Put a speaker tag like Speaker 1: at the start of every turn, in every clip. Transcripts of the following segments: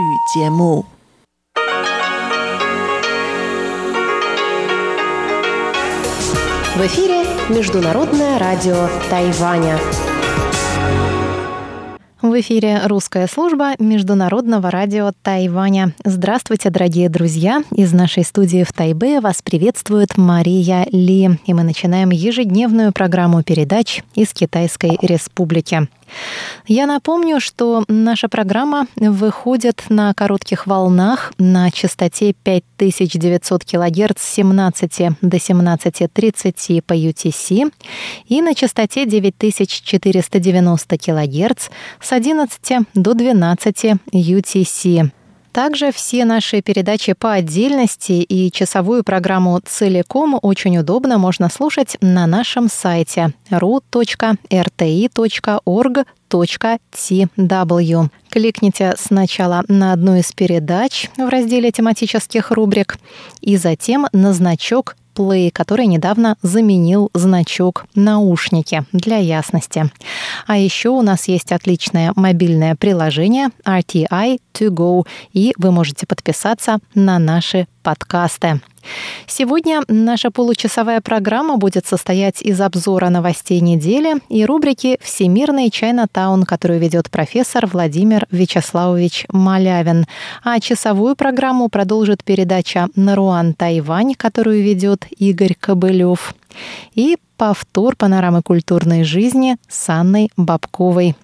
Speaker 1: 语节目。
Speaker 2: В эфире Международное радио Тайваня. В эфире русская служба Международного радио Тайваня. Здравствуйте, дорогие друзья! Из нашей студии в Тайбе вас приветствует Мария Ли. И мы начинаем ежедневную программу передач из Китайской Республики. Я напомню, что наша программа выходит на коротких волнах на частоте 5900 кГц с 17 до 17.30 по UTC и на частоте 9490 кГц с 11 до 12 UTC. Также все наши передачи по отдельности и часовую программу целиком очень удобно можно слушать на нашем сайте ru.rti.org.tw. Кликните сначала на одну из передач в разделе тематических рубрик и затем на значок Play, который недавно заменил значок наушники для ясности. А еще у нас есть отличное мобильное приложение RTI To Go, и вы можете подписаться на наши подкасты. Сегодня наша получасовая программа будет состоять из обзора новостей недели и рубрики «Всемирный Чайна-таун», которую ведет профессор Владимир Вячеславович Малявин. А часовую программу продолжит передача «Наруан Тайвань», которую ведет Игорь Кобылев. И повтор панорамы культурной жизни с Анной Бабковой.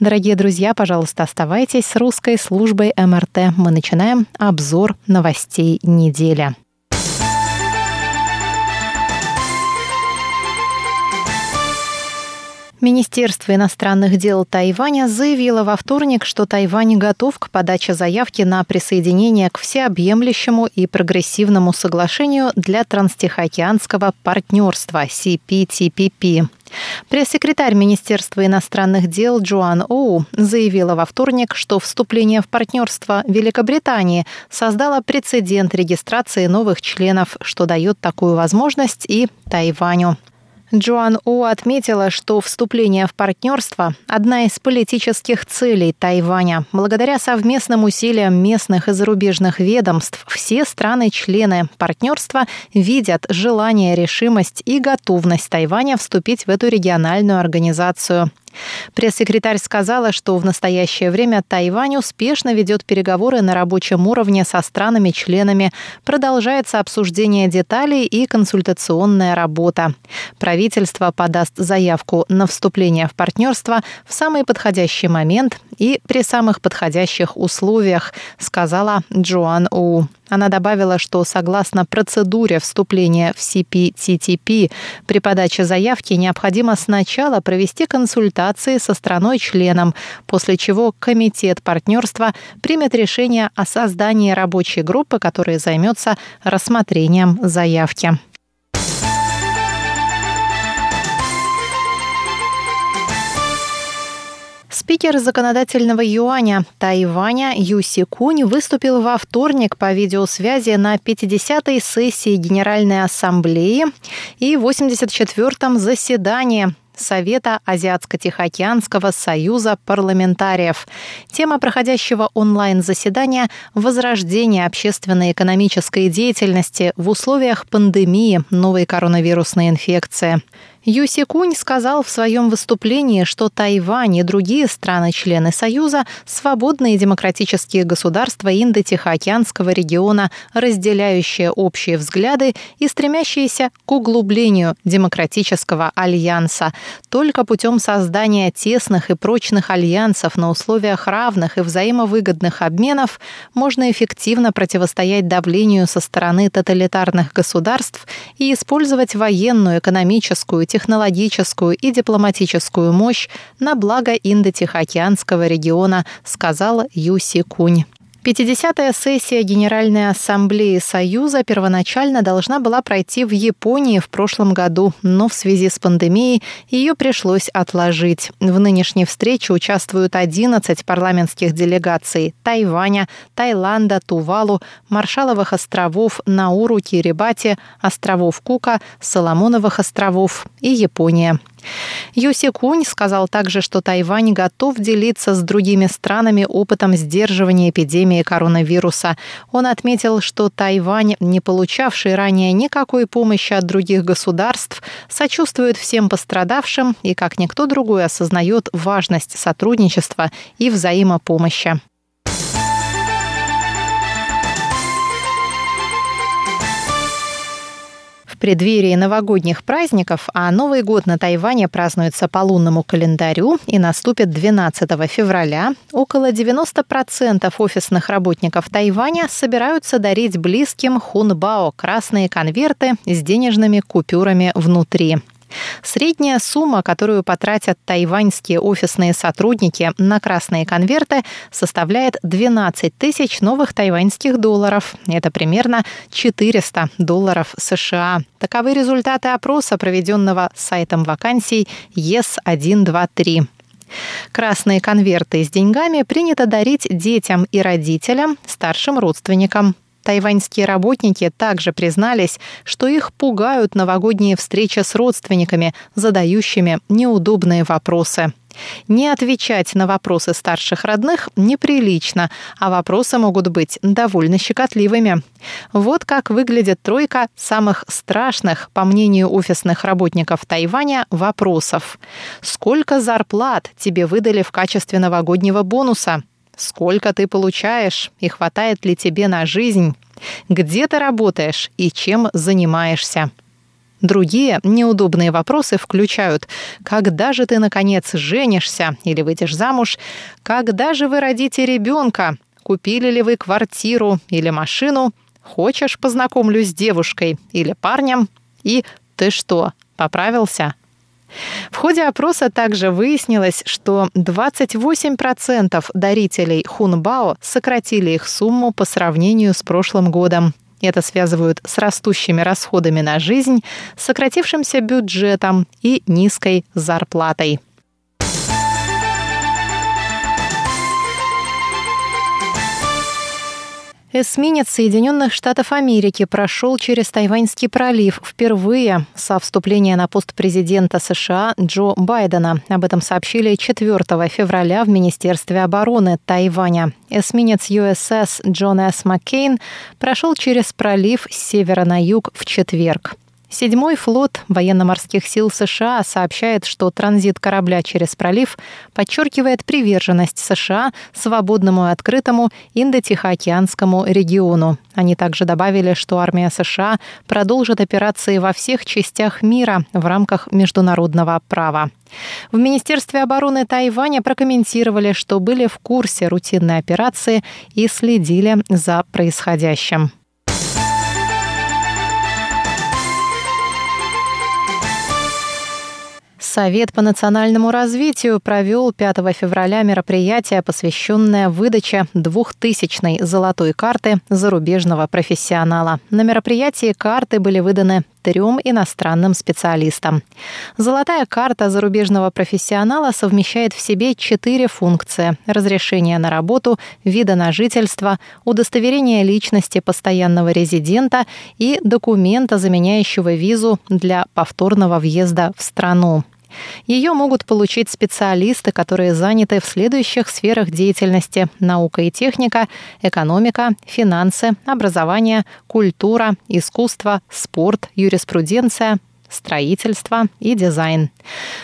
Speaker 2: Дорогие друзья, пожалуйста, оставайтесь с русской службой МРТ. Мы начинаем обзор новостей недели. Министерство иностранных дел Тайваня заявило во вторник, что Тайвань готов к подаче заявки на присоединение к всеобъемлющему и прогрессивному соглашению для транстихоокеанского партнерства CPTPP. Пресс-секретарь Министерства иностранных дел Джоан Оу заявила во вторник, что вступление в партнерство Великобритании создало прецедент регистрации новых членов, что дает такую возможность и Тайваню. Джоан У отметила, что вступление в партнерство – одна из политических целей Тайваня. Благодаря совместным усилиям местных и зарубежных ведомств все страны-члены партнерства видят желание, решимость и готовность Тайваня вступить в эту региональную организацию. Пресс-секретарь сказала, что в настоящее время Тайвань успешно ведет переговоры на рабочем уровне со странами-членами, продолжается обсуждение деталей и консультационная работа. Правительство подаст заявку на вступление в партнерство в самый подходящий момент и при самых подходящих условиях, сказала Джоан У. Она добавила, что согласно процедуре вступления в CPTTP при подаче заявки необходимо сначала провести консультации со страной-членом, после чего Комитет партнерства примет решение о создании рабочей группы, которая займется рассмотрением заявки. Спикер законодательного юаня Тайваня Юси Кунь выступил во вторник по видеосвязи на 50-й сессии Генеральной Ассамблеи и 84-м заседании Совета Азиатско-Тихоокеанского союза парламентариев. Тема проходящего онлайн-заседания – возрождение общественной экономической деятельности в условиях пандемии новой коронавирусной инфекции. Юси Кунь сказал в своем выступлении, что Тайвань и другие страны-члены Союза – свободные демократические государства Индо-Тихоокеанского региона, разделяющие общие взгляды и стремящиеся к углублению демократического альянса. Только путем создания тесных и прочных альянсов на условиях равных и взаимовыгодных обменов можно эффективно противостоять давлению со стороны тоталитарных государств и использовать военную, экономическую, технологическую и дипломатическую мощь на благо Индо-Тихоокеанского региона, сказал Юси Кунь. 50-я сессия Генеральной Ассамблеи Союза первоначально должна была пройти в Японии в прошлом году, но в связи с пандемией ее пришлось отложить. В нынешней встрече участвуют 11 парламентских делегаций Тайваня, Таиланда, Тувалу, Маршаловых островов, Науру, Кирибати, островов Кука, Соломоновых островов и Япония. Юси Кунь сказал также, что Тайвань готов делиться с другими странами опытом сдерживания эпидемии коронавируса. Он отметил, что Тайвань, не получавший ранее никакой помощи от других государств, сочувствует всем пострадавшим и, как никто другой, осознает важность сотрудничества и взаимопомощи. Преддверии новогодних праздников, а Новый год на Тайване празднуется по лунному календарю и наступит 12 февраля, около 90% офисных работников Тайваня собираются дарить близким хунбао – красные конверты с денежными купюрами внутри. Средняя сумма, которую потратят тайваньские офисные сотрудники на красные конверты, составляет 12 тысяч новых тайваньских долларов. Это примерно 400 долларов США. Таковы результаты опроса, проведенного сайтом вакансий ЕС-123. Красные конверты с деньгами принято дарить детям и родителям, старшим родственникам. Тайваньские работники также признались, что их пугают новогодние встречи с родственниками, задающими неудобные вопросы. Не отвечать на вопросы старших родных неприлично, а вопросы могут быть довольно щекотливыми. Вот как выглядит тройка самых страшных, по мнению офисных работников Тайваня, вопросов. Сколько зарплат тебе выдали в качестве новогоднего бонуса? Сколько ты получаешь и хватает ли тебе на жизнь? Где ты работаешь и чем занимаешься? Другие неудобные вопросы включают «Когда же ты, наконец, женишься или выйдешь замуж?» «Когда же вы родите ребенка?» «Купили ли вы квартиру или машину?» «Хочешь, познакомлюсь с девушкой или парнем?» И «Ты что, поправился?» В ходе опроса также выяснилось, что 28% дарителей Хунбао сократили их сумму по сравнению с прошлым годом. Это связывают с растущими расходами на жизнь, сократившимся бюджетом и низкой зарплатой. Эсминец Соединенных Штатов Америки прошел через Тайваньский пролив впервые со вступления на пост президента США Джо Байдена. Об этом сообщили 4 февраля в Министерстве обороны Тайваня. Эсминец USS Джон С. Маккейн прошел через пролив с севера на юг в четверг. Седьмой флот военно-морских сил США сообщает, что транзит корабля через пролив подчеркивает приверженность США свободному и открытому Индо-Тихоокеанскому региону. Они также добавили, что армия США продолжит операции во всех частях мира в рамках международного права. В Министерстве обороны Тайваня прокомментировали, что были в курсе рутинной операции и следили за происходящим. Совет по национальному развитию провел 5 февраля мероприятие, посвященное выдаче двухтысячной золотой карты зарубежного профессионала. На мероприятии карты были выданы трем иностранным специалистам. Золотая карта зарубежного профессионала совмещает в себе четыре функции – разрешение на работу, вида на жительство, удостоверение личности постоянного резидента и документа, заменяющего визу для повторного въезда в страну. Ее могут получить специалисты, которые заняты в следующих сферах деятельности – наука и техника, экономика, финансы, образование, культура, искусство, спорт, юриспруденция, строительство и дизайн.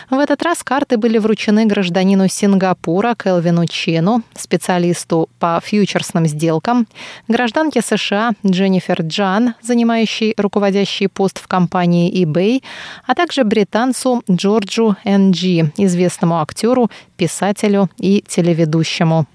Speaker 2: В этот раз карты были вручены гражданину Сингапура Келвину Чену, специалисту по фьючерсным сделкам, гражданке США Дженнифер Джан, занимающей руководящий пост в компании eBay, а также британцу Джорджу Н.Джи, известному актеру, писателю и телеведущему.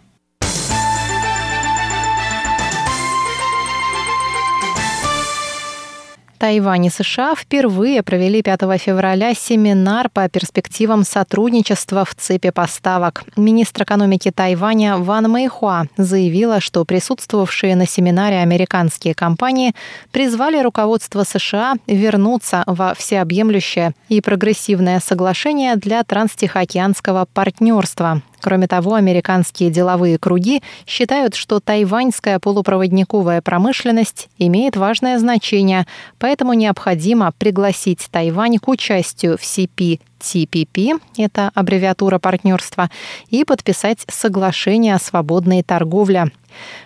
Speaker 2: Тайвань и США впервые провели 5 февраля семинар по перспективам сотрудничества в цепи поставок. Министр экономики Тайваня Ван Мэйхуа заявила, что присутствовавшие на семинаре американские компании призвали руководство США вернуться во всеобъемлющее и прогрессивное соглашение для транстихоокеанского партнерства, Кроме того, американские деловые круги считают, что тайваньская полупроводниковая промышленность имеет важное значение, поэтому необходимо пригласить Тайвань к участию в CP TPP, это аббревиатура партнерства, и подписать соглашение о свободной торговле.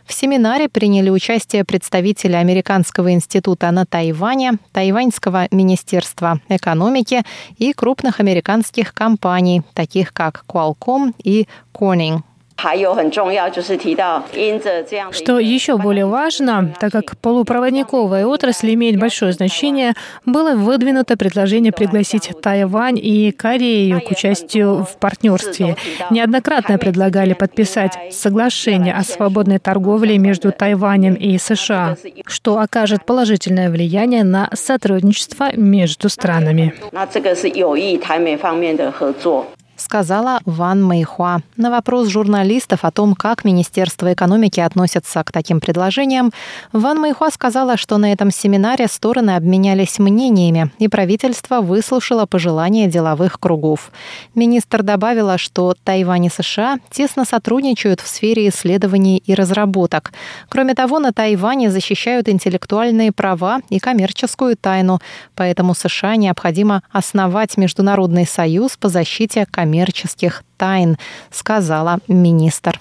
Speaker 2: В семинаре приняли участие представители Американского института на Тайване, Тайваньского министерства экономики и крупных американских компаний, таких как Qualcomm и Corning.
Speaker 1: Что еще более важно, так как полупроводниковая отрасль имеет большое значение, было выдвинуто предложение пригласить Тайвань и Корею к участию в партнерстве. Неоднократно предлагали подписать соглашение о свободной торговле между Тайванем и США, что окажет положительное влияние на сотрудничество между странами
Speaker 2: сказала Ван Мэйхуа. На вопрос журналистов о том, как Министерство экономики относится к таким предложениям, Ван Мэйхуа сказала, что на этом семинаре стороны обменялись мнениями, и правительство выслушало пожелания деловых кругов. Министр добавила, что Тайвань и США тесно сотрудничают в сфере исследований и разработок. Кроме того, на Тайване защищают интеллектуальные права и коммерческую тайну, поэтому США необходимо основать Международный союз по защите коммерческих коммерческих тайн, сказала министр.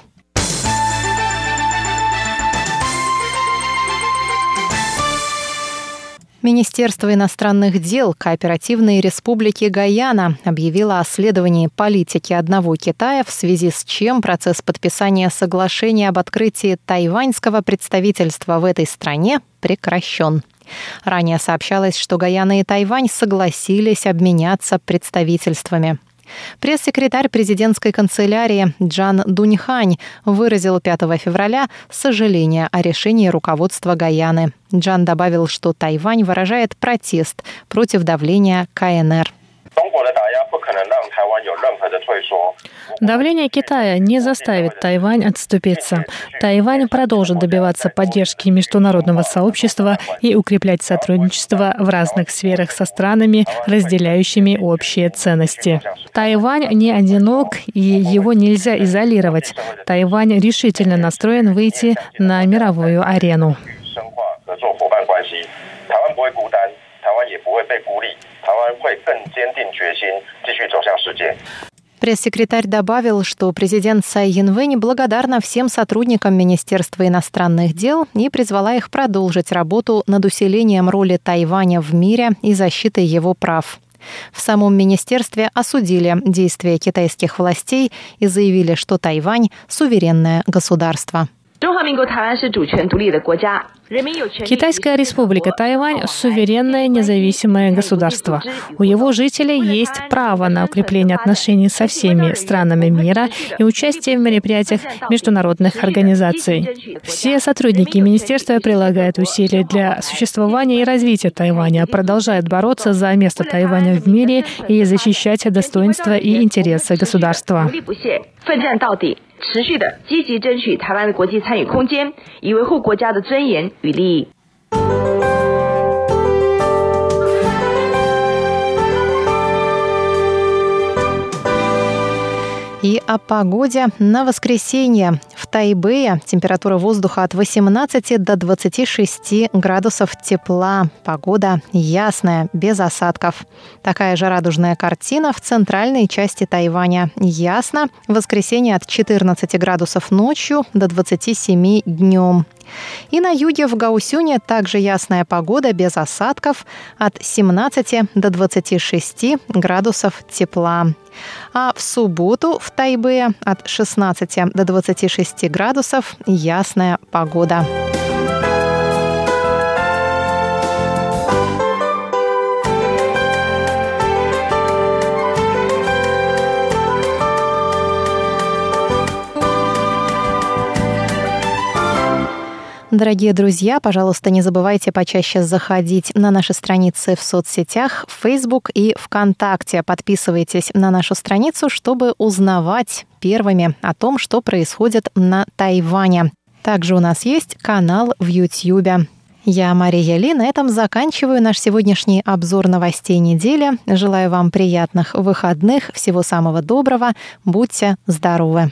Speaker 2: Министерство иностранных дел Кооперативной Республики Гаяна объявило о следовании политики одного Китая, в связи с чем процесс подписания соглашения об открытии тайваньского представительства в этой стране прекращен. Ранее сообщалось, что Гаяна и Тайвань согласились обменяться представительствами. Пресс-секретарь президентской канцелярии Джан Дуньхань выразил 5 февраля сожаление о решении руководства Гаяны. Джан добавил, что Тайвань выражает протест против давления КНР.
Speaker 1: Давление Китая не заставит Тайвань отступиться. Тайвань продолжит добиваться поддержки международного сообщества и укреплять сотрудничество в разных сферах со странами, разделяющими общие ценности. Тайвань не одинок, и его нельзя изолировать. Тайвань решительно настроен выйти на мировую арену. 台湾也不会被孤立，台湾 会更坚定决心继续走向世界。
Speaker 2: Пресс-секретарь добавил, что президент Цай Янвэнь благодарна всем сотрудникам Министерства иностранных дел и призвала их продолжить работу над усилением роли Тайваня в мире и защитой его прав. В самом министерстве осудили действия китайских властей и заявили, что Тайвань – суверенное государство.
Speaker 1: Китайская республика Тайвань – суверенное независимое государство. У его жителей есть право на укрепление отношений со всеми странами мира и участие в мероприятиях международных организаций. Все сотрудники министерства прилагают усилия для существования и развития Тайваня, продолжают бороться за место Тайваня в мире и защищать достоинство и интересы государства. 奋战到底， 持续的积极争取台湾的国际参与空间，以维护国家的尊严与利益。
Speaker 2: И о погоде на воскресенье. В Тайбэе температура воздуха от 18 до 26 градусов тепла. Погода ясная, без осадков. Такая же радужная картина в центральной части Тайваня. Ясно. В воскресенье от 14 градусов ночью до 27 днем. И на юге в Гаусюне также ясная погода без осадков от 17 до 26 градусов тепла. А в субботу в Тайбе от 16 до 26 градусов ясная погода. Дорогие друзья, пожалуйста, не забывайте почаще заходить на наши страницы в соцсетях, в Facebook и ВКонтакте. Подписывайтесь на нашу страницу, чтобы узнавать первыми о том, что происходит на Тайване. Также у нас есть канал в YouTube. Я Мария Ли. На этом заканчиваю наш сегодняшний обзор новостей недели. Желаю вам приятных выходных, всего самого доброго. Будьте здоровы.